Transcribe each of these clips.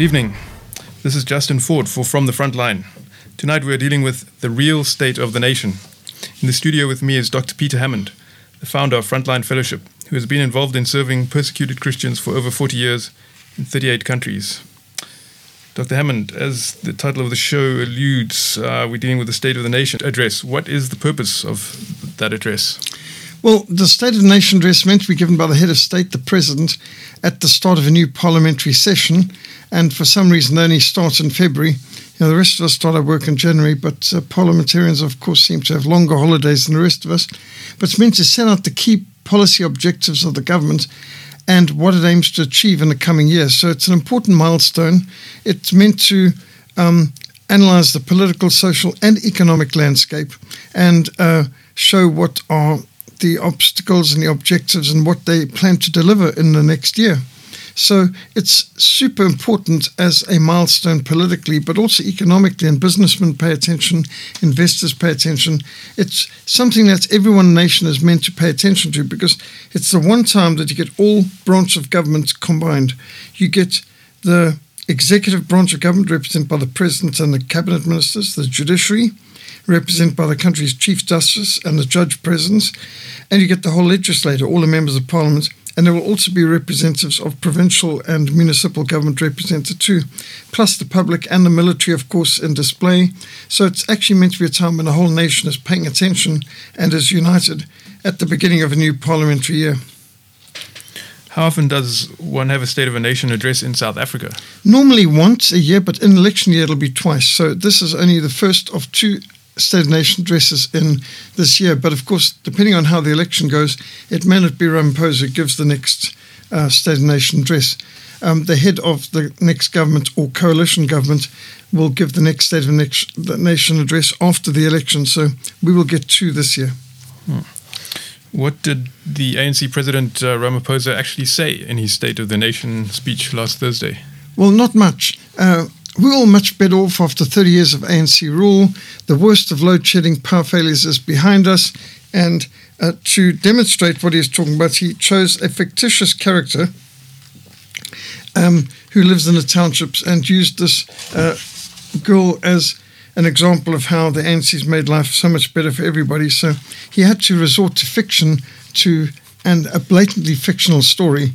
Good evening. This is Justin Ford for From the Frontline. Tonight we are dealing with the real state of the nation. In the studio with me is Dr. Peter Hammond, the founder of Frontline Fellowship, who has been involved in serving persecuted Christians for over 40 years in 38 countries. Dr. Hammond, as the title of the show alludes, uh, we're dealing with the State of the Nation address. What is the purpose of that address? Well, the State of the Nation address is meant to be given by the head of state, the president, at the start of a new parliamentary session, and for some reason they only starts in February. You know, the rest of us start our work in January, but uh, parliamentarians, of course, seem to have longer holidays than the rest of us. But it's meant to set out the key policy objectives of the government and what it aims to achieve in the coming years. So it's an important milestone. It's meant to um, analyze the political, social, and economic landscape and uh, show what are the obstacles and the objectives and what they plan to deliver in the next year. So it's super important as a milestone politically, but also economically, and businessmen pay attention, investors pay attention. It's something that everyone in the nation is meant to pay attention to because it's the one time that you get all branches of government combined. You get the executive branch of government represented by the president and the cabinet ministers, the judiciary, represented by the country's chief justice and the judge presidents, and you get the whole legislature, all the members of parliament, and there will also be representatives of provincial and municipal government represented too, plus the public and the military, of course, in display. So it's actually meant to be a time when the whole nation is paying attention and is united at the beginning of a new parliamentary year. How often does one have a State of a Nation address in South Africa? Normally once a year, but in election year it'll be twice. So this is only the first of two State of the Nation addresses in this year. But of course, depending on how the election goes, it may not be Ramaphosa who gives the next uh, State of the Nation address. Um, the head of the next government or coalition government will give the next State of the Nation address after the election. So we will get two this year. Hmm. What did the ANC President uh, Ramaphosa actually say in his State of the Nation speech last Thursday? Well, not much. Uh, we're all much better off after 30 years of ANC rule. The worst of load shedding power failures is behind us. And uh, to demonstrate what he's talking about, he chose a fictitious character um, who lives in the townships and used this uh, girl as an example of how the ANC's made life so much better for everybody. So he had to resort to fiction to and a blatantly fictional story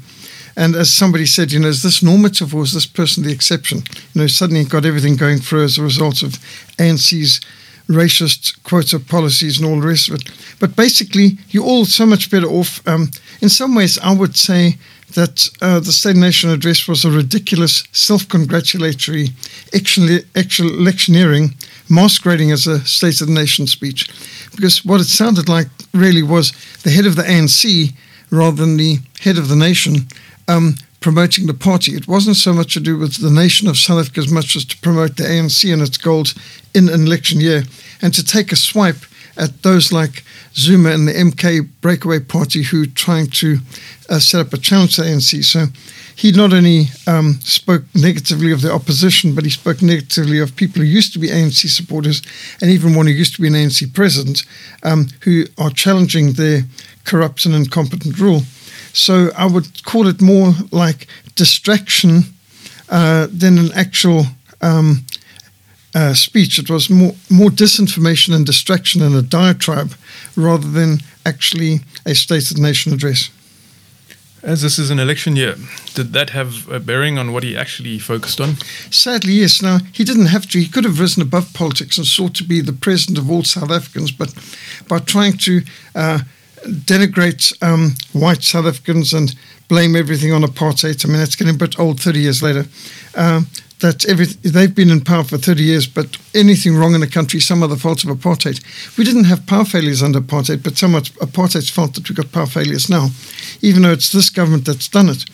and as somebody said, you know, is this normative or is this person the exception? You know, suddenly got everything going through as a result of ANC's racist quota policies and all the rest of it. But basically, you're all so much better off. Um, in some ways, I would say that uh, the State Nation address was a ridiculous, self congratulatory, electioneering, masquerading as a State of the Nation speech. Because what it sounded like really was the head of the ANC rather than the head of the nation um, promoting the party. It wasn't so much to do with the nation of South Africa as much as to promote the ANC and its goals in an election year and to take a swipe at those like Zuma and the MK Breakaway Party who are trying to uh, set up a challenge to the ANC. So he not only um, spoke negatively of the opposition, but he spoke negatively of people who used to be ANC supporters and even one who used to be an ANC president um, who are challenging their corrupt and incompetent rule. So I would call it more like distraction uh, than an actual um, uh, speech. It was more more disinformation and distraction and a diatribe rather than actually a State of the Nation address. As this is an election year, did that have a bearing on what he actually focused on? Sadly, yes. Now, he didn't have to. He could have risen above politics and sought to be the president of all South Africans, but by trying to uh, denigrate um, white South Africans and blame everything on apartheid. I mean, that's getting a bit old 30 years later. Um, that every, they've been in power for 30 years, but anything wrong in the country, some are the fault of apartheid. We didn't have power failures under apartheid, but so much apartheid's fault that we've got power failures now, even though it's this government that's done it.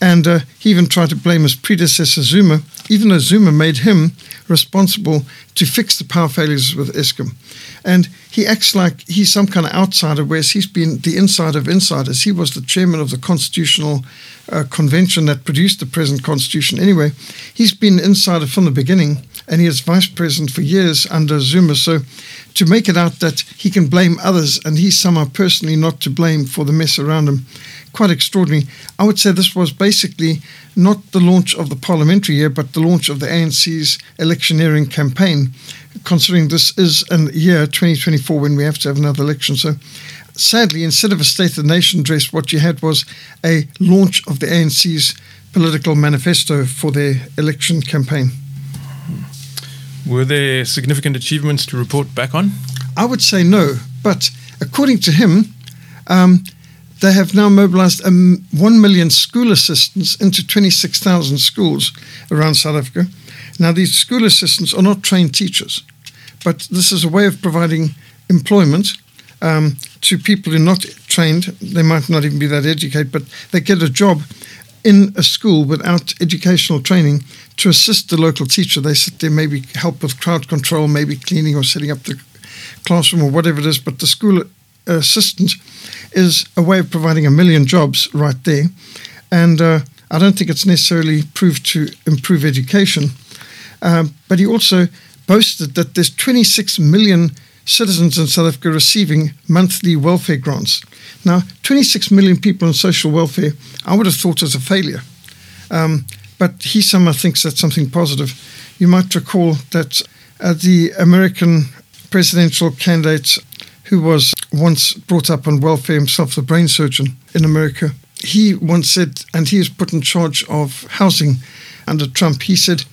And uh, he even tried to blame his predecessor Zuma, even though Zuma made him responsible to fix the power failures with Eskom. And he acts like he's some kind of outsider, whereas he's been the insider of insiders. He was the chairman of the Constitutional uh, Convention that produced the present Constitution. Anyway, he's been insider from the beginning and he was vice president for years under Zuma. So to make it out that he can blame others and he's somehow personally not to blame for the mess around him, quite extraordinary. I would say this was basically not the launch of the parliamentary year, but the launch of the ANC's electioneering campaign, considering this is a year, 2024, when we have to have another election. So sadly, instead of a State of the Nation address, what you had was a launch of the ANC's political manifesto for their election campaign. Were there significant achievements to report back on? I would say no, but according to him, um, they have now mobilized um, 1 million school assistants into 26,000 schools around South Africa. Now, these school assistants are not trained teachers, but this is a way of providing employment um, to people who are not trained. They might not even be that educated, but they get a job in a school without educational training to assist the local teacher. They sit there, maybe help with crowd control, maybe cleaning or setting up the classroom or whatever it is. But the school assistant is a way of providing a million jobs right there. And uh, I don't think it's necessarily proved to improve education. Um, but he also boasted that there's 26 million citizens in South Africa receiving monthly welfare grants. Now, 26 million people on social welfare, I would have thought was a failure. Um, but he somehow thinks that's something positive. You might recall that uh, the American presidential candidate, who was once brought up on welfare himself, the brain surgeon in America, he once said, and he was put in charge of housing under Trump, he said,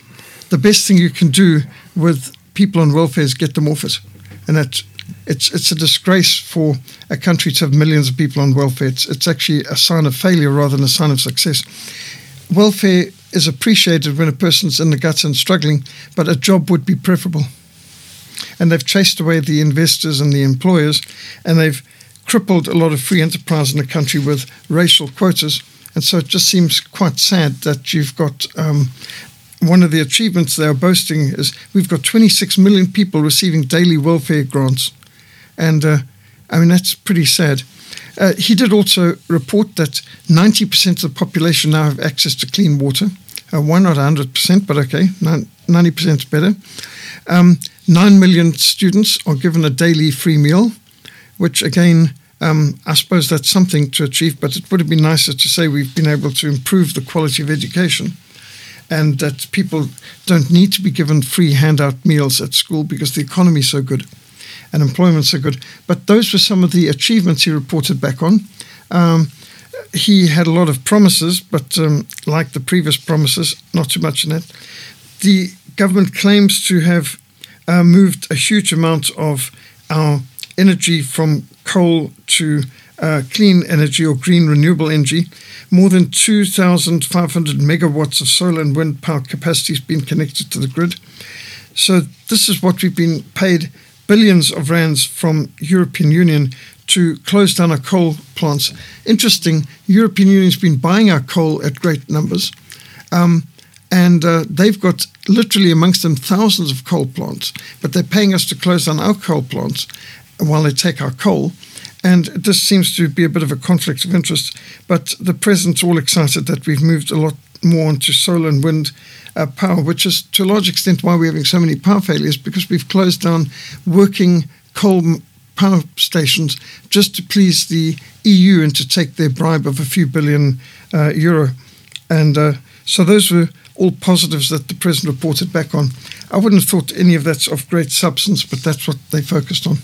the best thing you can do with people on welfare is get them off it and that it's it's a disgrace for a country to have millions of people on welfare. It's, it's actually a sign of failure rather than a sign of success. Welfare is appreciated when a person's in the guts and struggling, but a job would be preferable. And they've chased away the investors and the employers, and they've crippled a lot of free enterprise in the country with racial quotas. And so it just seems quite sad that you've got um, one of the achievements they are boasting is we've got 26 million people receiving daily welfare grants. And uh, I mean, that's pretty sad. Uh, he did also report that 90% of the population now have access to clean water. Uh, why not 100%? But okay, 90% is better. Um, 9 million students are given a daily free meal, which again, um, I suppose that's something to achieve, but it would have been nicer to say we've been able to improve the quality of education and that people don't need to be given free handout meals at school because the economy is so good and employment's so good. But those were some of the achievements he reported back on. Um, he had a lot of promises, but um, like the previous promises, not too much in it. The government claims to have uh, moved a huge amount of our energy from coal to uh, clean energy or green renewable energy. More than 2,500 megawatts of solar and wind power capacity has been connected to the grid. So this is what we've been paid billions of rands from European Union to close down our coal plants. Interesting, European Union's been buying our coal at great numbers. Um, and uh, they've got literally amongst them thousands of coal plants, but they're paying us to close down our coal plants while they take our coal. And this seems to be a bit of a conflict of interest. But the president's all excited that we've moved a lot more onto solar and wind uh, power, which is to a large extent why we're having so many power failures because we've closed down working coal power stations just to please the EU and to take their bribe of a few billion uh, euro. And uh, so those were all positives that the president reported back on. I wouldn't have thought any of that's of great substance, but that's what they focused on.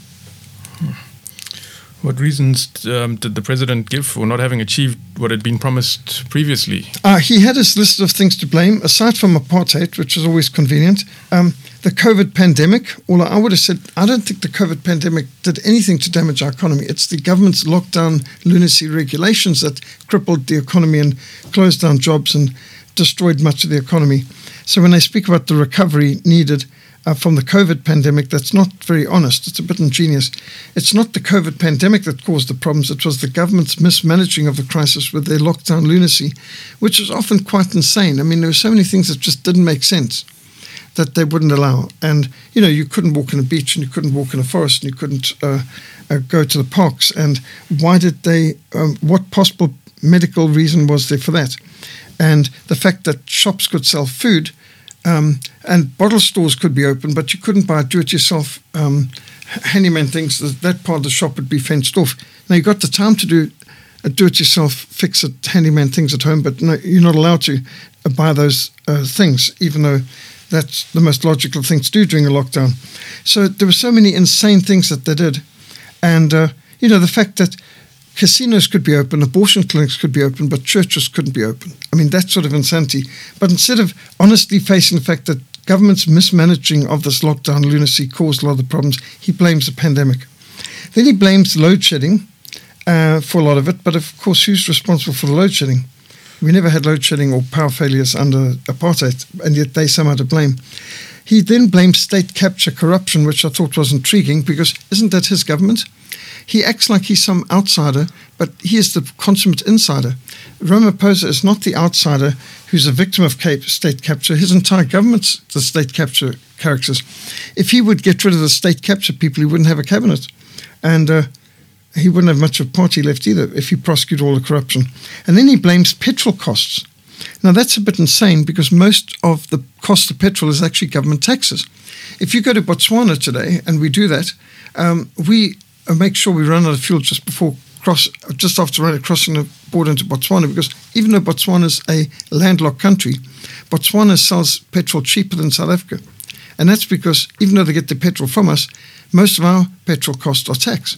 What reasons um, did the president give for not having achieved what had been promised previously? Uh, he had his list of things to blame, aside from apartheid, which is always convenient. Um, the COVID pandemic, although I would have said, I don't think the COVID pandemic did anything to damage our economy. It's the government's lockdown lunacy regulations that crippled the economy and closed down jobs and destroyed much of the economy. So when I speak about the recovery needed, uh, from the COVID pandemic that's not very honest. It's a bit ingenious. It's not the COVID pandemic that caused the problems, it was the government's mismanaging of the crisis with their lockdown lunacy, which is often quite insane. I mean, there were so many things that just didn't make sense that they wouldn't allow. And, you know, you couldn't walk on a beach and you couldn't walk in a forest and you couldn't uh, uh, go to the parks. And why did they, um, what possible medical reason was there for that? And the fact that shops could sell food Um, and bottle stores could be open, but you couldn't buy do-it-yourself um, handyman things. That that part of the shop would be fenced off. Now you got the time to do do-it-yourself fix-it handyman things at home, but no, you're not allowed to buy those uh, things, even though that's the most logical thing to do during a lockdown. So there were so many insane things that they did, and uh, you know the fact that casinos could be open, abortion clinics could be open, but churches couldn't be open. I mean, that's sort of insanity. But instead of honestly facing the fact that government's mismanaging of this lockdown lunacy caused a lot of the problems, he blames the pandemic. Then he blames load shedding uh, for a lot of it, but of course, who's responsible for the load shedding? We never had load shedding or power failures under apartheid, and yet they somehow to blame. He then blames state capture corruption, which I thought was intriguing because isn't that his government? He acts like he's some outsider, but he is the consummate insider. Ramaphosa is not the outsider who's a victim of state capture. His entire government's the state capture characters. If he would get rid of the state capture people, he wouldn't have a cabinet. And uh, he wouldn't have much of a party left either if he prosecuted all the corruption. And then he blames petrol costs. Now, that's a bit insane because most of the cost of petrol is actually government taxes. If you go to Botswana today, and we do that, um, we make sure we run out of fuel just before cross, just after crossing the border into Botswana, because even though Botswana is a landlocked country, Botswana sells petrol cheaper than South Africa. And that's because even though they get the petrol from us, most of our petrol costs are tax.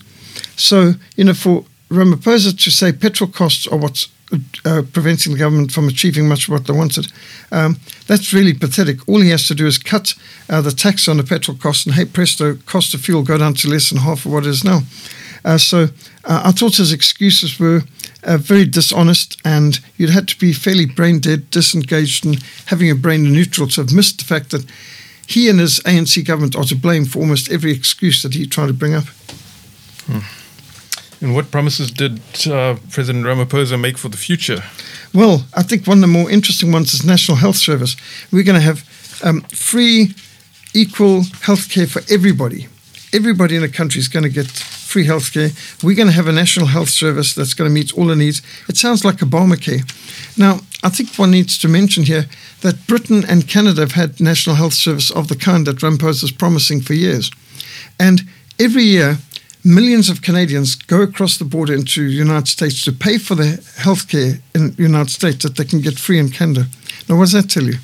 So, you know, for Ramaphosa to say petrol costs are what's uh, preventing the government from achieving much of what they wanted, um, that's really pathetic. All he has to do is cut uh, the tax on the petrol cost, and hey presto, cost of fuel go down to less than half of what it is now. Uh, so uh, I thought his excuses were uh, very dishonest, and you'd had to be fairly brain dead, disengaged, and having a brain neutral to have missed the fact that he and his ANC government are to blame for almost every excuse that he tried to bring up. Hmm. And what promises did uh, President Ramaphosa make for the future? Well, I think one of the more interesting ones is National Health Service. We're going to have um, free, equal health care for everybody. Everybody in the country is going to get free health care. We're going to have a national health service that's going to meet all the needs. It sounds like Obamacare. Now, I think one needs to mention here that Britain and Canada have had national health service of the kind that Ramaphosa is promising for years. And every year, millions of Canadians go across the border into the United States to pay for their health care in the United States that they can get free in Canada. Now, what does that tell you?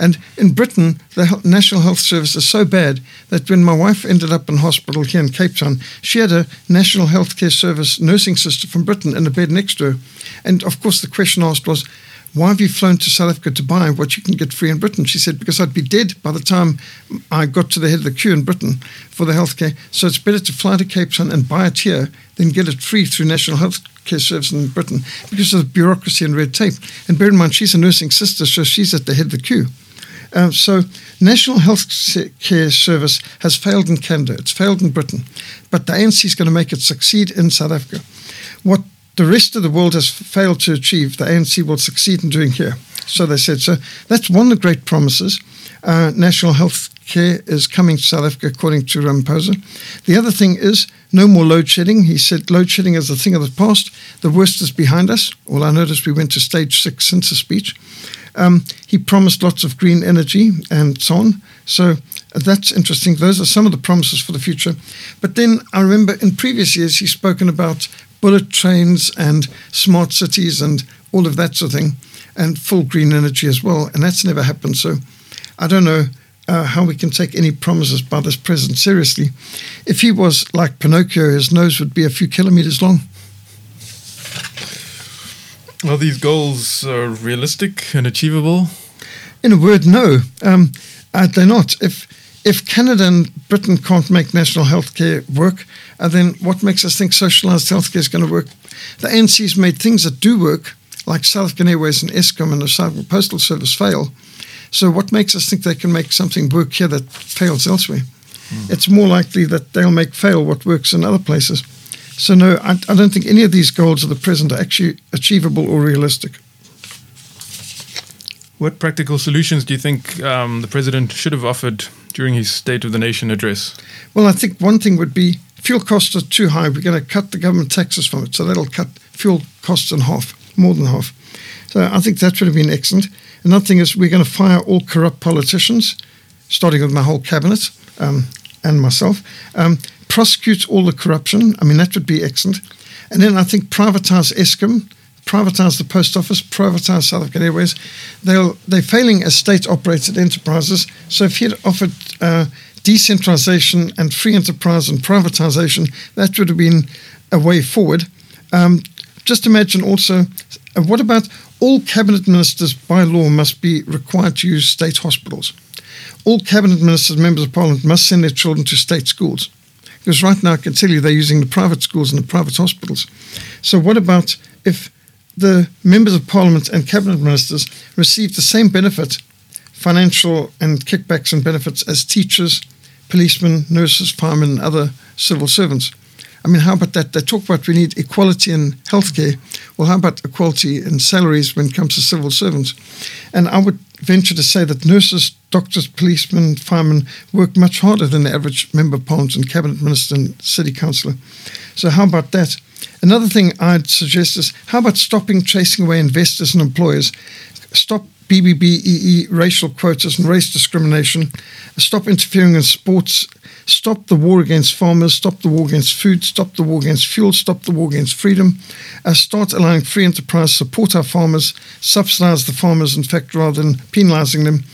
And in Britain, the National Health Service is so bad that when my wife ended up in hospital here in Cape Town, she had a National Health Care Service nursing sister from Britain in the bed next to her. And of course, the question asked was, why have you flown to South Africa to buy what you can get free in Britain? She said, because I'd be dead by the time I got to the head of the queue in Britain for the healthcare. So it's better to fly to Cape Town and buy it here than get it free through National Health Care Service in Britain because of the bureaucracy and red tape. And bear in mind, she's a nursing sister, so she's at the head of the queue. Uh, so, National Health Care Service has failed in Canada, it's failed in Britain, but the ANC is going to make it succeed in South Africa. What the rest of the world has failed to achieve, the ANC will succeed in doing here. So they said. So that's one of the great promises. Uh, national health care is coming to South Africa, according to Ramaphosa. The other thing is no more load shedding. He said load shedding is a thing of the past. The worst is behind us. Well, I noticed we went to stage six since the speech. Um, he promised lots of green energy and so on. So that's interesting. Those are some of the promises for the future. But then I remember in previous years he's spoken about bullet trains and smart cities and all of that sort of thing, and full green energy as well. And that's never happened. So I don't know uh, how we can take any promises by this president seriously. If he was like Pinocchio, his nose would be a few kilometers long. Are these goals uh, realistic and achievable? In a word, no. Um, uh, they're not. If if Canada and Britain can't make national health care work, uh, then what makes us think socialised healthcare is going to work? The ANC's made things that do work, like South African Airways and Eskom and the South African Postal Service, fail. So what makes us think they can make something work here that fails elsewhere? Mm. It's more likely that they'll make fail what works in other places. So no, I, I don't think any of these goals of the present are actually achievable or realistic. What practical solutions do you think um, the president should have offered during his State of the Nation address? Well, I think one thing would be fuel costs are too high. We're going to cut the government taxes from it, so that'll cut fuel costs in half, more than half. So I think that would have been excellent. Another thing is we're going to fire all corrupt politicians, starting with my whole cabinet um, and myself. Um, prosecute all the corruption. I mean, that would be excellent. And then I think privatize Eskom, privatize the post office, privatize South African Airways. They'll, they're failing as state operated enterprises. So if you'd offered uh, decentralization and free enterprise and privatization, that would have been a way forward. Um, just imagine also uh, what about all cabinet ministers by law must be required to use state hospitals? All cabinet ministers, members of parliament, must send their children to state schools. Because right now, I can tell you they're using the private schools and the private hospitals. So, what about if the members of parliament and cabinet ministers receive the same benefit, financial and kickbacks and benefits, as teachers, policemen, nurses, firemen, and other civil servants? I mean, how about that? They talk about we need equality in healthcare. Well, how about equality in salaries when it comes to civil servants? And I would venture to say that nurses, doctors, policemen, firemen work much harder than the average member of parliament and cabinet minister and city councillor. So, how about that? Another thing I'd suggest is how about stopping chasing away investors and employers? Stop BBBEE racial quotas and race discrimination. Stop interfering in sports stop the war against farmers, stop the war against food, stop the war against fuel, stop the war against freedom, uh, start allowing free enterprise, support our farmers, subsidize the farmers, in fact, rather than penalizing them,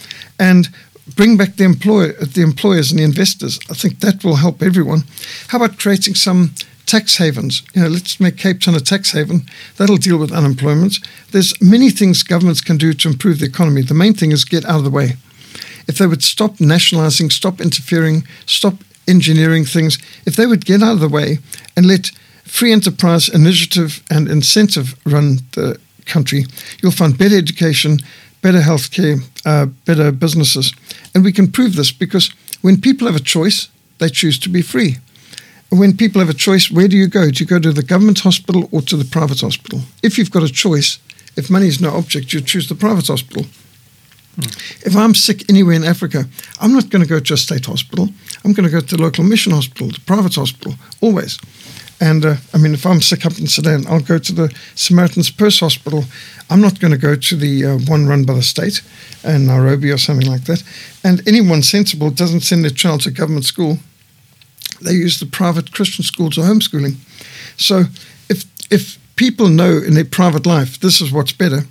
and bring back the employer, the employers and the investors. I think that will help everyone. How about creating some tax havens? You know, let's make Cape Town a tax haven. That'll deal with unemployment. There's many things governments can do to improve the economy. The main thing is get out of the way if they would stop nationalizing, stop interfering, stop engineering things, if they would get out of the way and let free enterprise initiative and incentive run the country, you'll find better education, better healthcare, uh, better businesses. And we can prove this because when people have a choice, they choose to be free. When people have a choice, where do you go? Do you go to the government hospital or to the private hospital? If you've got a choice, if money is no object, you choose the private hospital. If I'm sick anywhere in Africa, I'm not going to go to a state hospital. I'm going to go to the local mission hospital, the private hospital, always. And uh, I mean, if I'm sick up in Sudan, I'll go to the Samaritan's Purse Hospital. I'm not going to go to the uh, one run by the state in Nairobi or something like that. And anyone sensible doesn't send their child to government school. They use the private Christian schools or homeschooling. So if if people know in their private life this is what's better,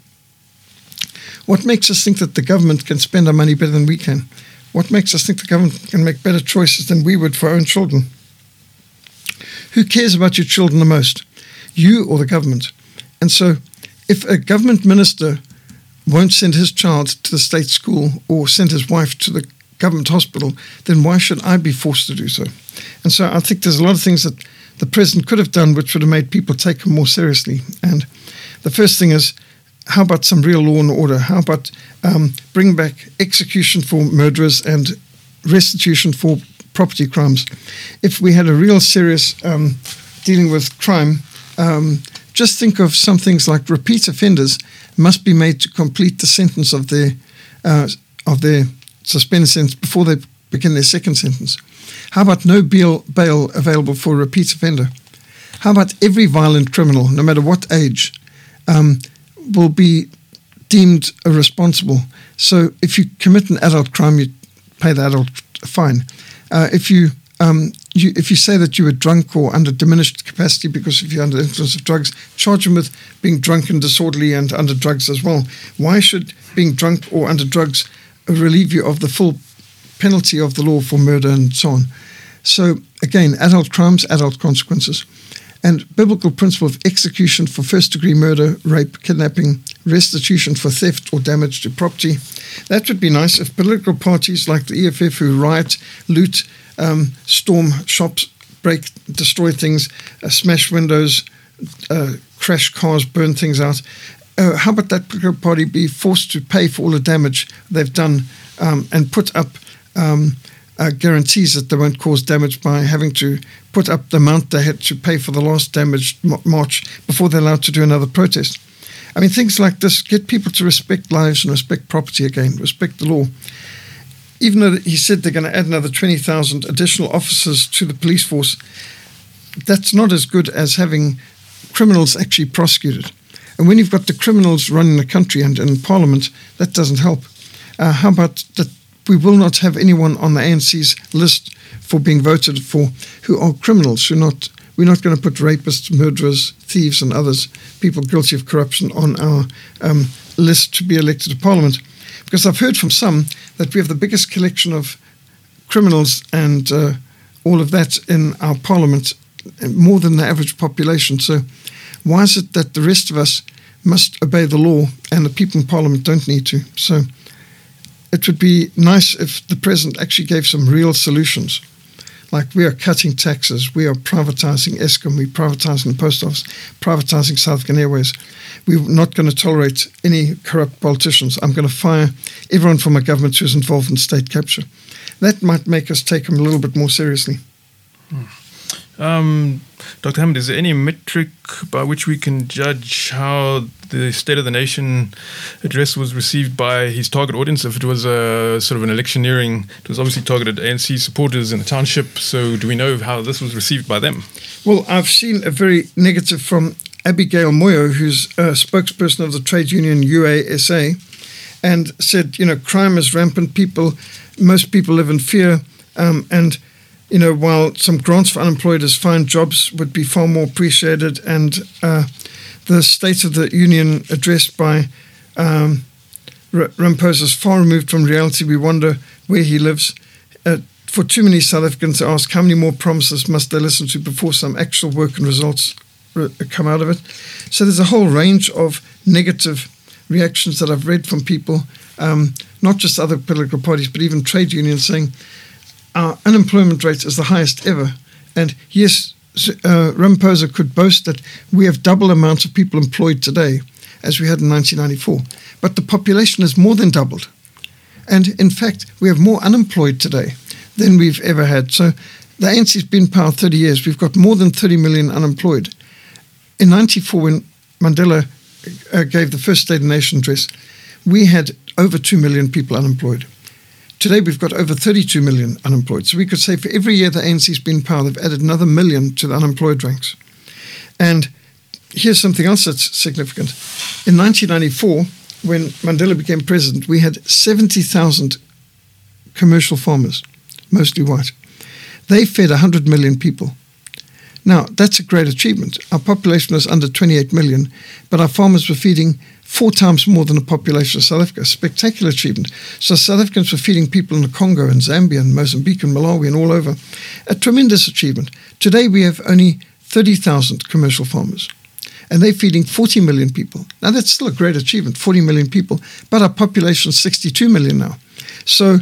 what makes us think that the government can spend our money better than we can? What makes us think the government can make better choices than we would for our own children? Who cares about your children the most? You or the government? And so, if a government minister won't send his child to the state school or send his wife to the government hospital, then why should I be forced to do so? And so I think there's a lot of things that the president could have done which would have made people take him more seriously. And the first thing is how about some real law and order? How about um, bring back execution for murderers and restitution for property crimes? If we had a real serious um, dealing with crime, um, just think of some things like repeat offenders must be made to complete the sentence of their uh, of their suspended sentence before they begin their second sentence. How about no bail, bail available for a repeat offender? How about every violent criminal, no matter what age, um, will be deemed irresponsible. So if you commit an adult crime, you pay the adult fine. Uh, if you um, you, if you say that you were drunk or under diminished capacity because if you're under the influence of drugs, charge them with being drunk and disorderly and under drugs as well. Why should being drunk or under drugs relieve you of the full penalty of the law for murder and so on? So again, adult crimes, adult consequences and biblical principle of execution for first degree murder, rape, kidnapping, restitution for theft or damage to property. That would be nice if political parties like the EFF who riot, loot, um, storm shops, break, destroy things, uh, smash windows, uh, crash cars, burn things out. Uh, how about that political party be forced to pay for all the damage they've done um, and put up um, uh, guarantees that they won't cause damage by having to put up the amount they had to pay for the last damaged march before they're allowed to do another protest. I mean, things like this get people to respect lives and respect property again, respect the law. Even though he said they're going to add another 20,000 additional officers to the police force, that's not as good as having criminals actually prosecuted. And when you've got the criminals running the country and in Parliament, that doesn't help. Uh, how about that we will not have anyone on the ANC's list for being voted for who are criminals, who not we're not going to put rapists, murderers, thieves, and others, people guilty of corruption, on our um, list to be elected to Parliament. Because I've heard from some that we have the biggest collection of criminals and uh, all of that in our Parliament, more than the average population. So, why is it that the rest of us must obey the law and the people in Parliament don't need to? So, it would be nice if the President actually gave some real solutions like we are cutting taxes, we are privatizing Eskom, we're privatizing the post office, privatizing South African Airways. We're not going to tolerate any corrupt politicians. I'm going to fire everyone from my government who's involved in state capture. That might make us take them a little bit more seriously. Hmm. Um, Dr. Hammond, is there any metric by which we can judge how the State of the Nation address was received by his target audience? If it was a sort of an electioneering, it was obviously targeted ANC supporters in the township. So, do we know how this was received by them? Well, I've seen a very negative from Abigail Moyo, who's a spokesperson of the trade union UASA, and said, you know, crime is rampant. People, most people live in fear, um, and you know, while some grants for unemployed as find jobs would be far more appreciated, and uh, the State of the Union addressed by um, R- is far removed from reality. We wonder where he lives. Uh, for too many South Africans to ask how many more promises must they listen to before some actual work and results re- come out of it. So there's a whole range of negative reactions that I've read from people, um, not just other political parties, but even trade unions saying our unemployment rate is the highest ever. And yes, uh, could boast that we have double amount of people employed today as we had in 1994. But the population has more than doubled. And in fact, we have more unemployed today than we've ever had. So the ANC's been in power 30 years. We've got more than 30 million unemployed. In 94, when Mandela uh, gave the first State of the Nation address, we had over 2 million people unemployed. Today we've got over 32 million unemployed. So we could say for every year the ANC's been in power, they've added another million to the unemployed ranks. And here's something else that's significant. In 1994, when Mandela became president, we had 70,000 commercial farmers, mostly white. They fed 100 million people. Now, that's a great achievement. Our population was under 28 million, but our farmers were feeding four times more than the population of South Africa. Spectacular achievement. So South Africans were feeding people in the Congo and Zambia and Mozambique and Malawi and all over. A tremendous achievement. Today we have only 30,000 commercial farmers. And they're feeding 40 million people. Now that's still a great achievement, 40 million people, but our population is 62 million now. So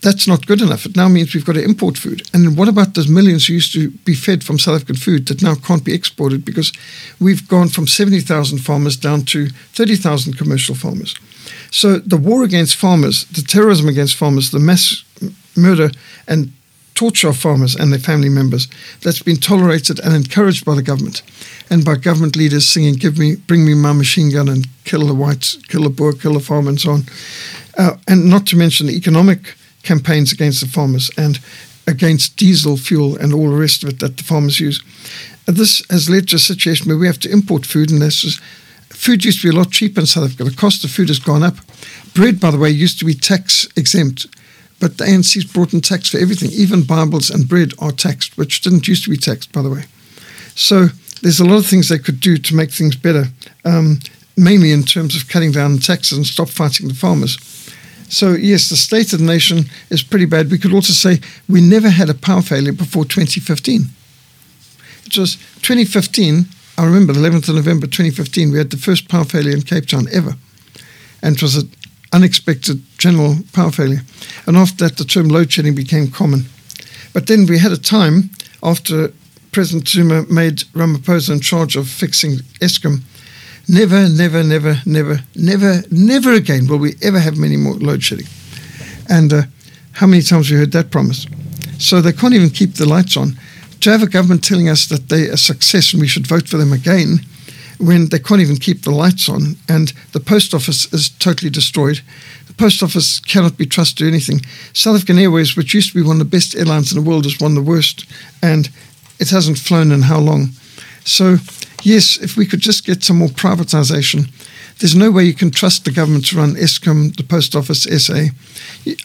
that's not good enough. It now means we've got to import food. And what about those millions who used to be fed from South African food that now can't be exported because we've gone from 70,000 farmers down to 30,000 commercial farmers? So the war against farmers, the terrorism against farmers, the mass murder and torture of farmers and their family members that's been tolerated and encouraged by the government and by government leaders singing give me bring me my machine gun and kill the whites kill the Boer kill the farmer and so on uh, and not to mention the economic campaigns against the farmers and against diesel fuel and all the rest of it that the farmers use. And this has led to a situation where we have to import food, and this is, food used to be a lot cheaper in South Africa. The cost of food has gone up. Bread, by the way, used to be tax exempt, but the ANC's brought in tax for everything. Even Bibles and bread are taxed, which didn't used to be taxed, by the way. So there's a lot of things they could do to make things better, um, mainly in terms of cutting down taxes and stop fighting the farmers. So, yes, the state of the nation is pretty bad. We could also say we never had a power failure before 2015. It was 2015, I remember the 11th of November 2015, we had the first power failure in Cape Town ever. And it was an unexpected general power failure. And after that, the term load shedding became common. But then we had a time after President Zuma made Ramaphosa in charge of fixing Eskom Never, never, never, never, never, never again will we ever have many more load shedding. And uh, how many times we heard that promise? So they can't even keep the lights on. To have a government telling us that they're a success and we should vote for them again when they can't even keep the lights on and the post office is totally destroyed. The post office cannot be trusted to anything. South African Airways, which used to be one of the best airlines in the world, is one of the worst and it hasn't flown in how long. So yes, if we could just get some more privatization, there's no way you can trust the government to run Eskom, the post office, SA.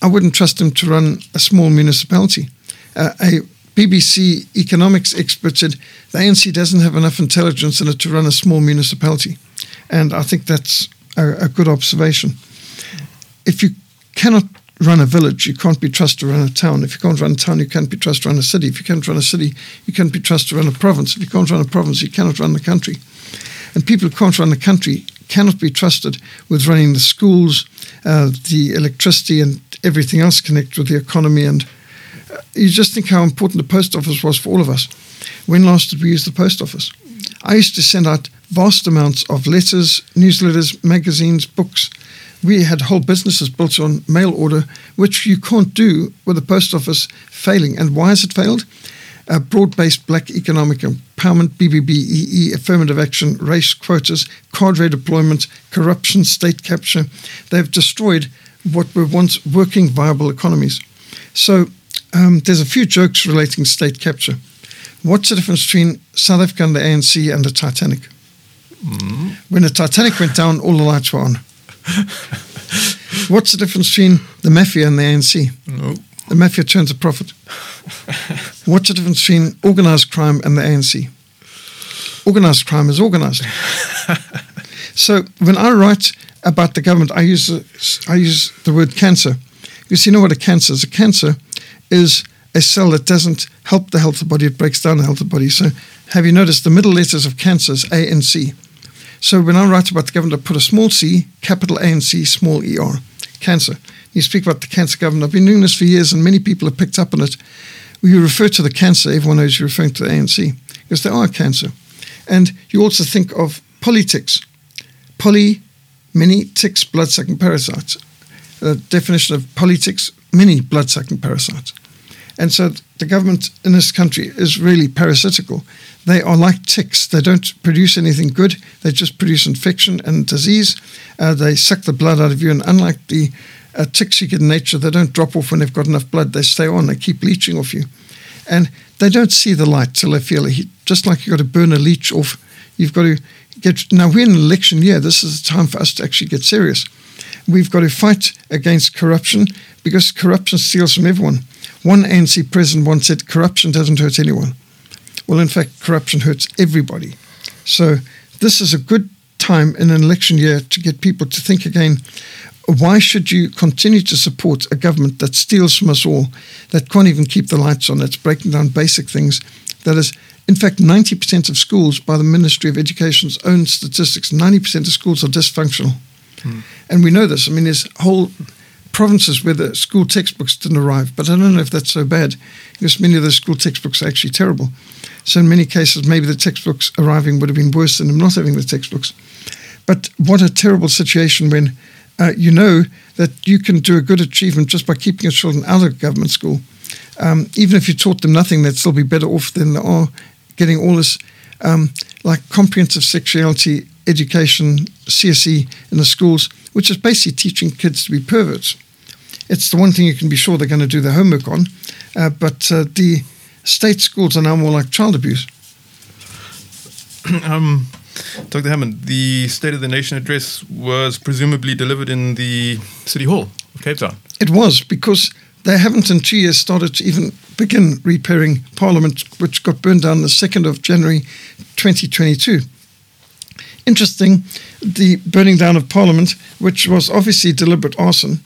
I wouldn't trust them to run a small municipality. Uh, a BBC economics expert said the ANC doesn't have enough intelligence in it to run a small municipality. And I think that's a, a good observation. If you cannot run a village, you can't be trusted to run a town. If you can't run a town, you can't be trusted to run a city. If you can't run a city, you can't be trusted to run a province. If you can't run a province, you cannot run the country. And people who can't run the country cannot be trusted with running the schools, uh, the electricity, and everything else connected with the economy. And uh, you just think how important the post office was for all of us. When last did we use the post office? I used to send out vast amounts of letters, newsletters, magazines, books. We had whole businesses built on mail order, which you can't do with the post office failing. And why has it failed? Uh, broad based black economic empowerment, BBBEE, affirmative action, race quotas, cadre deployment, corruption, state capture. They've destroyed what were once working, viable economies. So um, there's a few jokes relating state capture. What's the difference between South Africa and the ANC and the Titanic? Mm. When the Titanic went down, all the lights were on. What's the difference between the mafia and the ANC? No. The mafia turns a profit. What's the difference between organized crime and the ANC? Organized crime is organized. so when I write about the government, I use I use the word cancer. Because you know what a cancer is? A cancer is a cell that doesn't help the healthy body, it breaks down the healthy body. So have you noticed the middle letters of cancer is A and C? So when I write about the government, I put a small c, capital A and C, small ER, cancer. You speak about the cancer government. I've been doing this for years, and many people have picked up on it. When you refer to the cancer, everyone knows you're referring to the ANC because they are cancer. And you also think of polyticks. Poly, many ticks, blood sucking parasites. The definition of polyticks, many blood sucking parasites. And so the government in this country is really parasitical. They are like ticks. They don't produce anything good. They just produce infection and disease. Uh, they suck the blood out of you. And unlike the uh, ticks you get in nature, they don't drop off when they've got enough blood. They stay on. They keep leeching off you. And they don't see the light till they feel it. Just like you've got to burn a leech off, you've got to get. Now, we're in an election year. This is the time for us to actually get serious. We've got to fight against corruption because corruption steals from everyone. One ANC president once said, corruption doesn't hurt anyone. Well, in fact, corruption hurts everybody. So this is a good time in an election year to get people to think again why should you continue to support a government that steals from us all, that can't even keep the lights on, that's breaking down basic things, that is, in fact, 90% of schools, by the Ministry of Education's own statistics, 90% of schools are dysfunctional. Hmm. And we know this. I mean, there's whole provinces where the school textbooks didn't arrive, but I don't know if that's so bad because many of those school textbooks are actually terrible. So, in many cases, maybe the textbooks arriving would have been worse than them not having the textbooks. But what a terrible situation when uh, you know that you can do a good achievement just by keeping your children out of government school. Um, even if you taught them nothing, they'd still be better off than they are getting all this um, like comprehensive sexuality education, CSE in the schools, which is basically teaching kids to be perverts. It's the one thing you can be sure they're going to do their homework on, uh, but uh, the state schools are now more like child abuse. um, Dr. Hammond, the State of the Nation address was presumably delivered in the City Hall of Cape Town. It was because they haven't in two years started to even begin repairing Parliament, which got burned down the 2nd of January 2022. Interesting, the burning down of Parliament, which was obviously deliberate arson,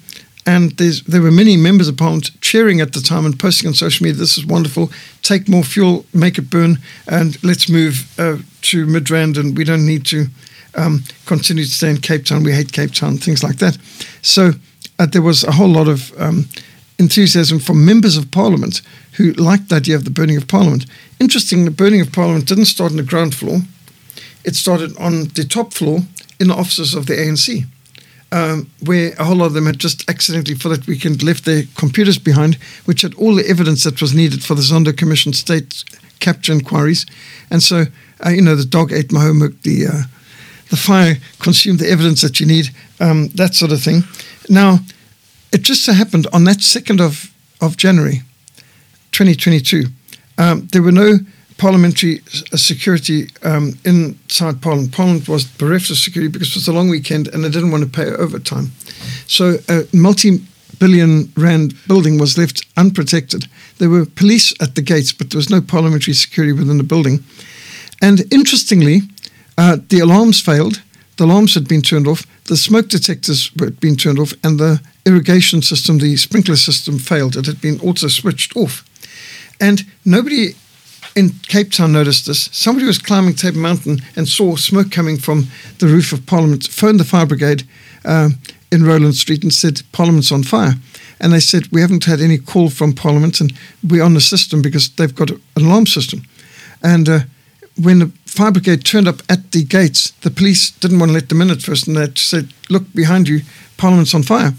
and there were many members of parliament cheering at the time and posting on social media, this is wonderful, take more fuel, make it burn, and let's move uh, to Midrand, and we don't need to um, continue to stay in Cape Town. We hate Cape Town, things like that. So uh, there was a whole lot of um, enthusiasm from members of parliament who liked the idea of the burning of parliament. Interesting, the burning of parliament didn't start on the ground floor, it started on the top floor in the offices of the ANC um, where a whole lot of them had just accidentally, for that weekend, left their computers behind, which had all the evidence that was needed for the Zondo Commission state capture inquiries. And so, uh, you know, the dog ate my homework, the, uh, the fire consumed the evidence that you need, um, that sort of thing. Now, it just so happened on that 2nd of, of January 2022, um, there were no parliamentary uh, security um, inside Parliament. Parliament was bereft of security because it was a long weekend and they didn't want to pay overtime. So a multi billion rand building was left unprotected. There were police at the gates, but there was no parliamentary security within the building. And interestingly, uh, the alarms failed. The alarms had been turned off. The smoke detectors had been turned off, and the irrigation system, the sprinkler system, failed. It had been also switched off. And nobody in Cape Town noticed this. Somebody was climbing Table Mountain and saw smoke coming from the roof of Parliament, phoned the fire brigade uh, in Roeland Street and said, Parliament's on fire. And they said, We haven't had any call from Parliament and we're on the system because they've got an alarm system. And uh, when the fire brigade turned up at the gates, the police didn't want to let them in at first and they said, Look behind you, Parliament's on fire.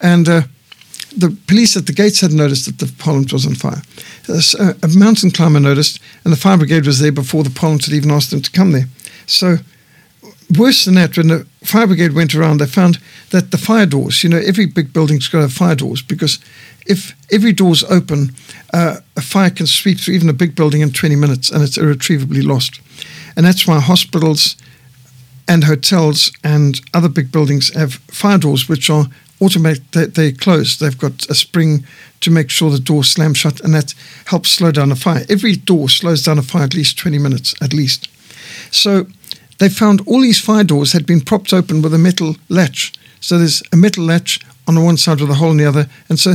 And uh, the police at the gates had noticed that the Parliament was on fire. A mountain climber noticed, and the fire brigade was there before the Parliament had even asked them to come there. So, worse than that, when the fire brigade went around, they found that the fire doors, you know, every big building's got to have fire doors because if every door's open, uh, a fire can sweep through even a big building in 20 minutes and it's irretrievably lost. And that's why hospitals and hotels and other big buildings have fire doors which are they, close. They've got a spring to make sure the door slams shut and that helps slow down a fire. Every door slows down a fire at least 20 minutes, at least. So they found all these fire doors had been propped open with a metal latch. So there's a metal latch on the one side with a hole in the other. And so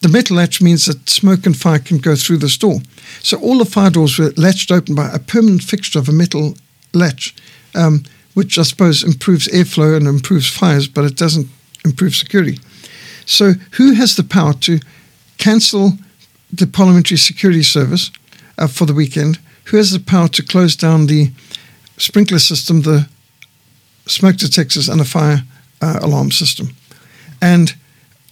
the metal latch means that smoke and fire can go through this door. So all the fire doors were latched open by a permanent fixture of a metal latch, um, which I suppose improves airflow and improves fires, but it doesn't improve security. So who has the power to cancel the Parliamentary Security Service uh, for the weekend? Who has the power to close down the sprinkler system, the smoke detectors, and the fire uh, alarm system. And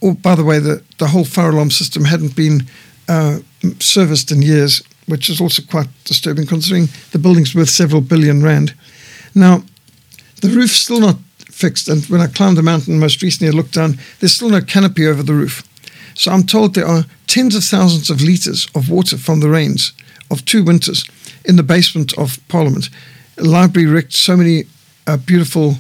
oh, by the way, the, the whole fire alarm system hadn't been uh, serviced in years, which is also quite disturbing considering the building's worth several billion rand. Now, the roof's still not fixed, and when I climbed the mountain most recently, I looked down, there's still no canopy over the roof. So I'm told there are tens of thousands of litres of water from the rains of two winters in the basement of Parliament A library wrecked, so many uh, beautiful,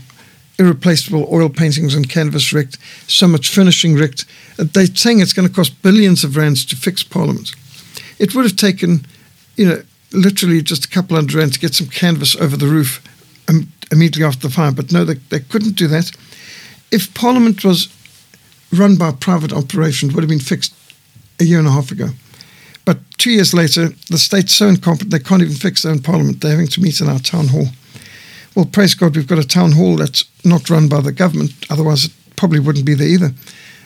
irreplaceable oil paintings and canvas wrecked, so much furnishing wrecked. They're saying it's going to cost billions of rands to fix Parliament. It would have taken, you know, literally just a couple hundred rand to get some canvas over the roof immediately after the fire, but no, they, they couldn't do that. If Parliament was run by private operation, it would have been fixed a year and a half ago. But two years later, the state's so incompetent they can't even fix their own parliament. They're having to meet in our town hall. Well, praise God, we've got a town hall that's not run by the government. Otherwise, it probably wouldn't be there either.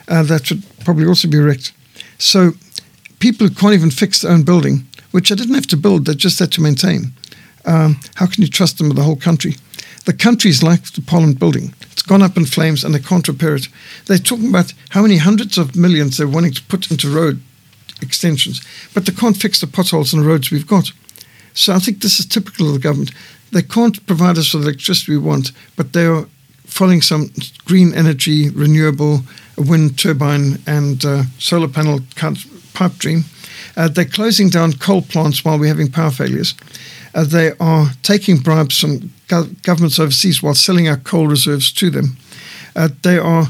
Uh, that should probably also be wrecked. So, people who can't even fix their own building, which I didn't have to build, they just had to maintain. Um, how can you trust them with the whole country? The country's like the Parliament building. It's gone up in flames and they can't repair it. They're talking about how many hundreds of millions they're wanting to put into road extensions, but they can't fix the potholes on the roads we've got. So I think this is typical of the government. They can't provide us with the electricity we want, but they are following some green energy, renewable wind turbine and uh, solar panel pipe dream. Uh, they're closing down coal plants while we're having power failures. Uh, they are taking bribes from governments overseas while selling our coal reserves to them. Uh, they are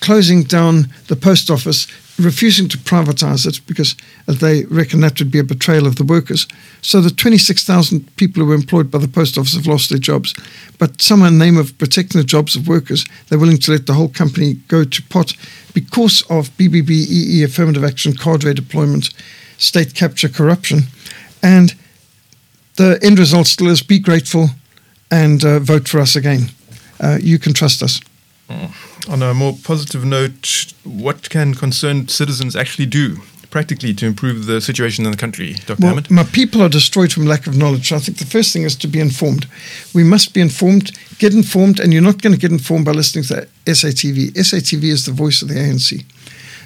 closing down the post office refusing to privatize it because they reckon that would be a betrayal of the workers. So the 26,000 people who were employed by the post office have lost their jobs. But somehow, in the name of protecting the jobs of workers, they're willing to let the whole company go to pot because of BBBEE, affirmative action, cadre deployment, state capture, corruption. And the end result still is be grateful and uh, vote for us again. Uh, you can trust us. Mm. On a more positive note, what can concerned citizens actually do practically to improve the situation in the country, Dr. Well, Hammond? My people are destroyed from lack of knowledge. I think the first thing is to be informed. We must be informed, get informed, and you're not going to get informed by listening to SATV. SATV is the voice of the ANC.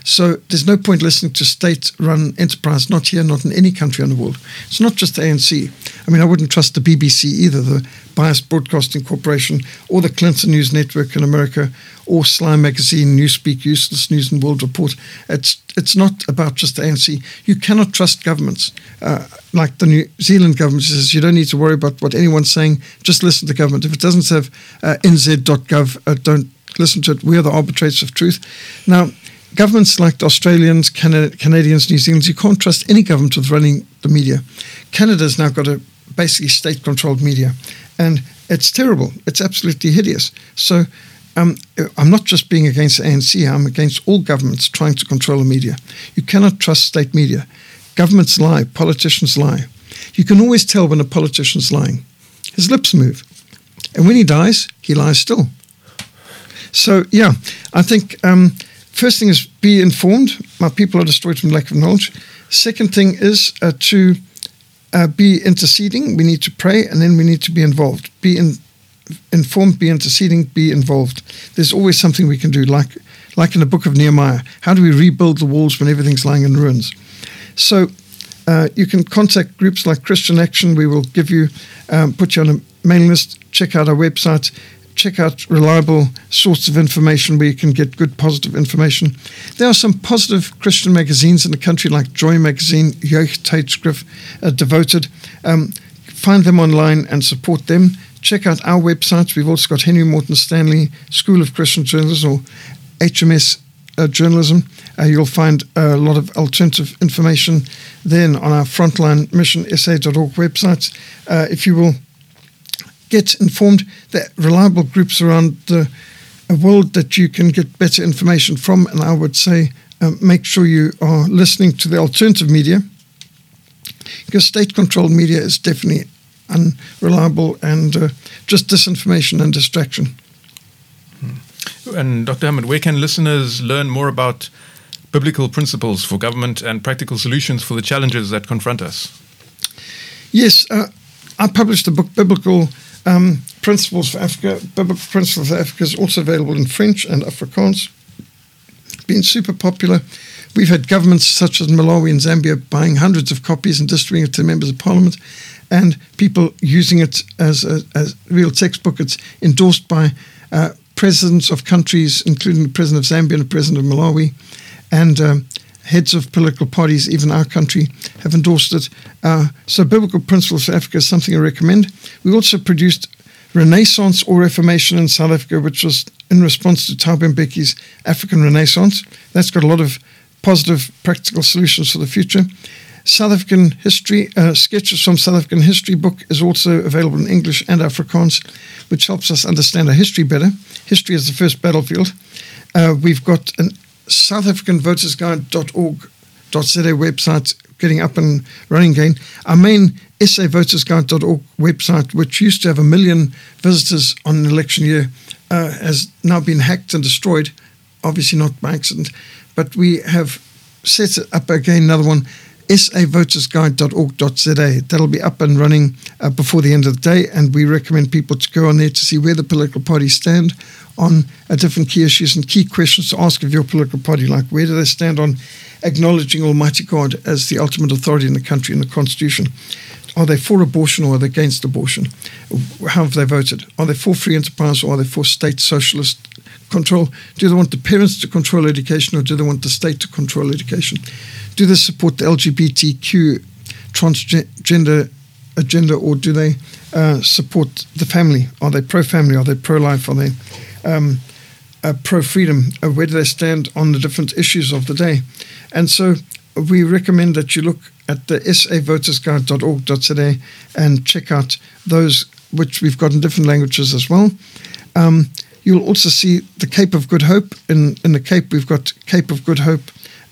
So there's no point listening to state-run enterprise, not here, not in any country in the world. It's not just the ANC. I mean, I wouldn't trust the BBC either, the Biased Broadcasting Corporation, or the Clinton News Network in America, or Sly Magazine, Newspeak, Useless News and World Report. It's it's not about just the ANC. You cannot trust governments. Uh, like the New Zealand government says, you don't need to worry about what anyone's saying. Just listen to government. If it doesn't have uh, nz.gov, uh, don't listen to it. We are the arbitrators of truth. Now, governments like Australians, Canada, Canadians, New Zealanders, you can't trust any government with running the media. Canada's now got a basically state controlled media, and it's terrible. It's absolutely hideous. So, um, I'm not just being against the ANC, I'm against all governments trying to control the media. You cannot trust state media. Governments lie, politicians lie. You can always tell when a politician's lying. His lips move. And when he dies, he lies still. So, yeah, I think um, first thing is be informed. My people are destroyed from lack of knowledge. Second thing is uh, to uh, be interceding. We need to pray, and then we need to be involved. Be in, informed, be interceding, be involved. There's always something we can do, like like in the book of Nehemiah. How do we rebuild the walls when everything's lying in ruins? So uh, you can contact groups like Christian Action. We will give you, um, put you on a mailing list. Check out our website check out reliable sources of information where you can get good, positive information. There are some positive Christian magazines in the country, like Joy Magazine, Jeugd Tijdschrift, uh, Devoted. Um, find them online and support them. Check out our websites. We've also got Henry Morton Stanley School of Christian Journalism or HMS uh, Journalism. Uh, you'll find a lot of alternative information then on our frontline mission sa.org websites. Uh, if you will get informed. There are reliable groups around the world that you can get better information from. And I would say um, make sure you are listening to the alternative media because state controlled media is definitely unreliable and uh, just disinformation and distraction. Hmm. And Dr. Hammond, where can listeners learn more about biblical principles for government and practical solutions for the challenges that confront us? Yes, uh, I published a book, Biblical um, Principles for Africa, Principles for Africa is also available in French and Afrikaans. Been super popular. We've had governments such as Malawi and Zambia buying hundreds of copies and distributing it to members of parliament, and people using it as a as real textbook. It's endorsed by uh, presidents of countries, including the president of Zambia and the president of Malawi, and um, heads of political parties, even our country, have endorsed it. Uh, so, Biblical Principles for Africa is something I recommend. We also produced Renaissance or Reformation in South Africa, which was in response to Thabo Mbeki's African Renaissance. That's got a lot of positive, practical solutions for the future. South African history, uh, sketches from South African history book is also available in English and Afrikaans, which helps us understand our history better. History is the first battlefield. Uh, we've got an South African Voters Guide.org.za website getting up and running again. Our main SAVotersGuide.org website, which used to have a million visitors on an election year, uh, has now been hacked and destroyed. Obviously, not by accident, but we have set it up again another one savotersguide.org.za. That'll be up and running uh, before the end of the day, and we recommend people to go on there to see where the political parties stand on different key issues and key questions to ask of your political party, like where do they stand on acknowledging Almighty God as the ultimate authority in the country in the Constitution? Are they for abortion or are they against abortion? How have they voted? Are they for free enterprise or are they for state socialist control? Do they want the parents to control education or do they want the state to control education? Do they support the LGBTQ transgender agenda or do they uh, support the family? Are they pro family? Are they pro life? Are they um, uh, pro freedom? Uh, where do they stand on the different issues of the day? And so we recommend that you look at the savotersguide.org.za and check out those which we've got in different languages as well. Um, you'll also see the Cape of Good Hope. In, in the Cape, we've got Cape of Good Hope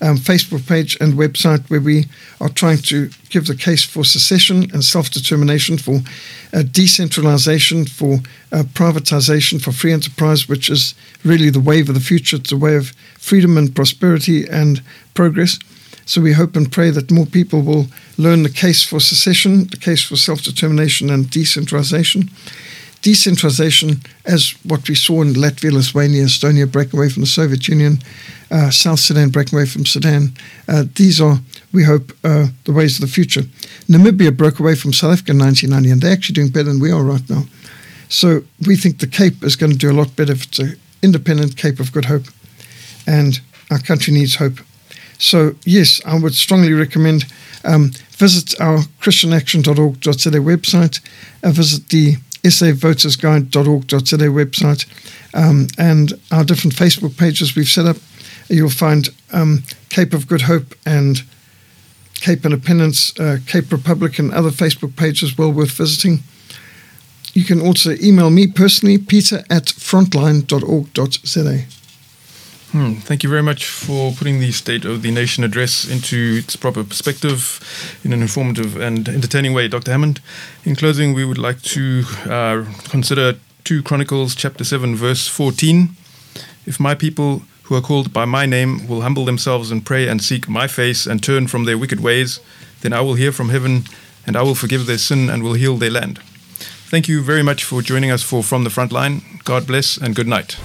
um, Facebook page and website where we are trying to give the case for secession and self determination, for uh, decentralization, for uh, privatization, for free enterprise, which is really the wave of the future. It's a way of freedom and prosperity and progress. So we hope and pray that more people will learn the case for secession, the case for self determination and decentralization. decentralization, as what we saw in Latvia, Lithuania, Estonia breaking away from the Soviet Union, South Sudan breaking away from Sudan. Uh, these are, we hope, uh, the ways of the future. Namibia broke away from South Africa in 1990, and they're actually doing better than we are right now. So we think the Cape is going to do a lot better if it's an independent Cape of Good Hope, and our country needs hope. So yes, I would strongly recommend um, visit our christianaction.org.za website, uh, visit the savotersguide.org.za website, um, and our different Facebook pages we've set up. You'll find um, Cape of Good Hope and Cape Independence, uh, Cape Republic, and other Facebook pages well worth visiting. You can also email me personally, peter at frontline.org.za. Hmm, thank you very much for putting the State of the Nation address into its proper perspective in an informative and entertaining way, Dr. Hammond. In closing, we would like to uh, consider 2 Chronicles chapter 7, verse 14. If my people who are called by my name will humble themselves and pray and seek my face and turn from their wicked ways, then I will hear from heaven and I will forgive their sin and will heal their land. Thank you very much for joining us for From the Front Line. God bless and good night.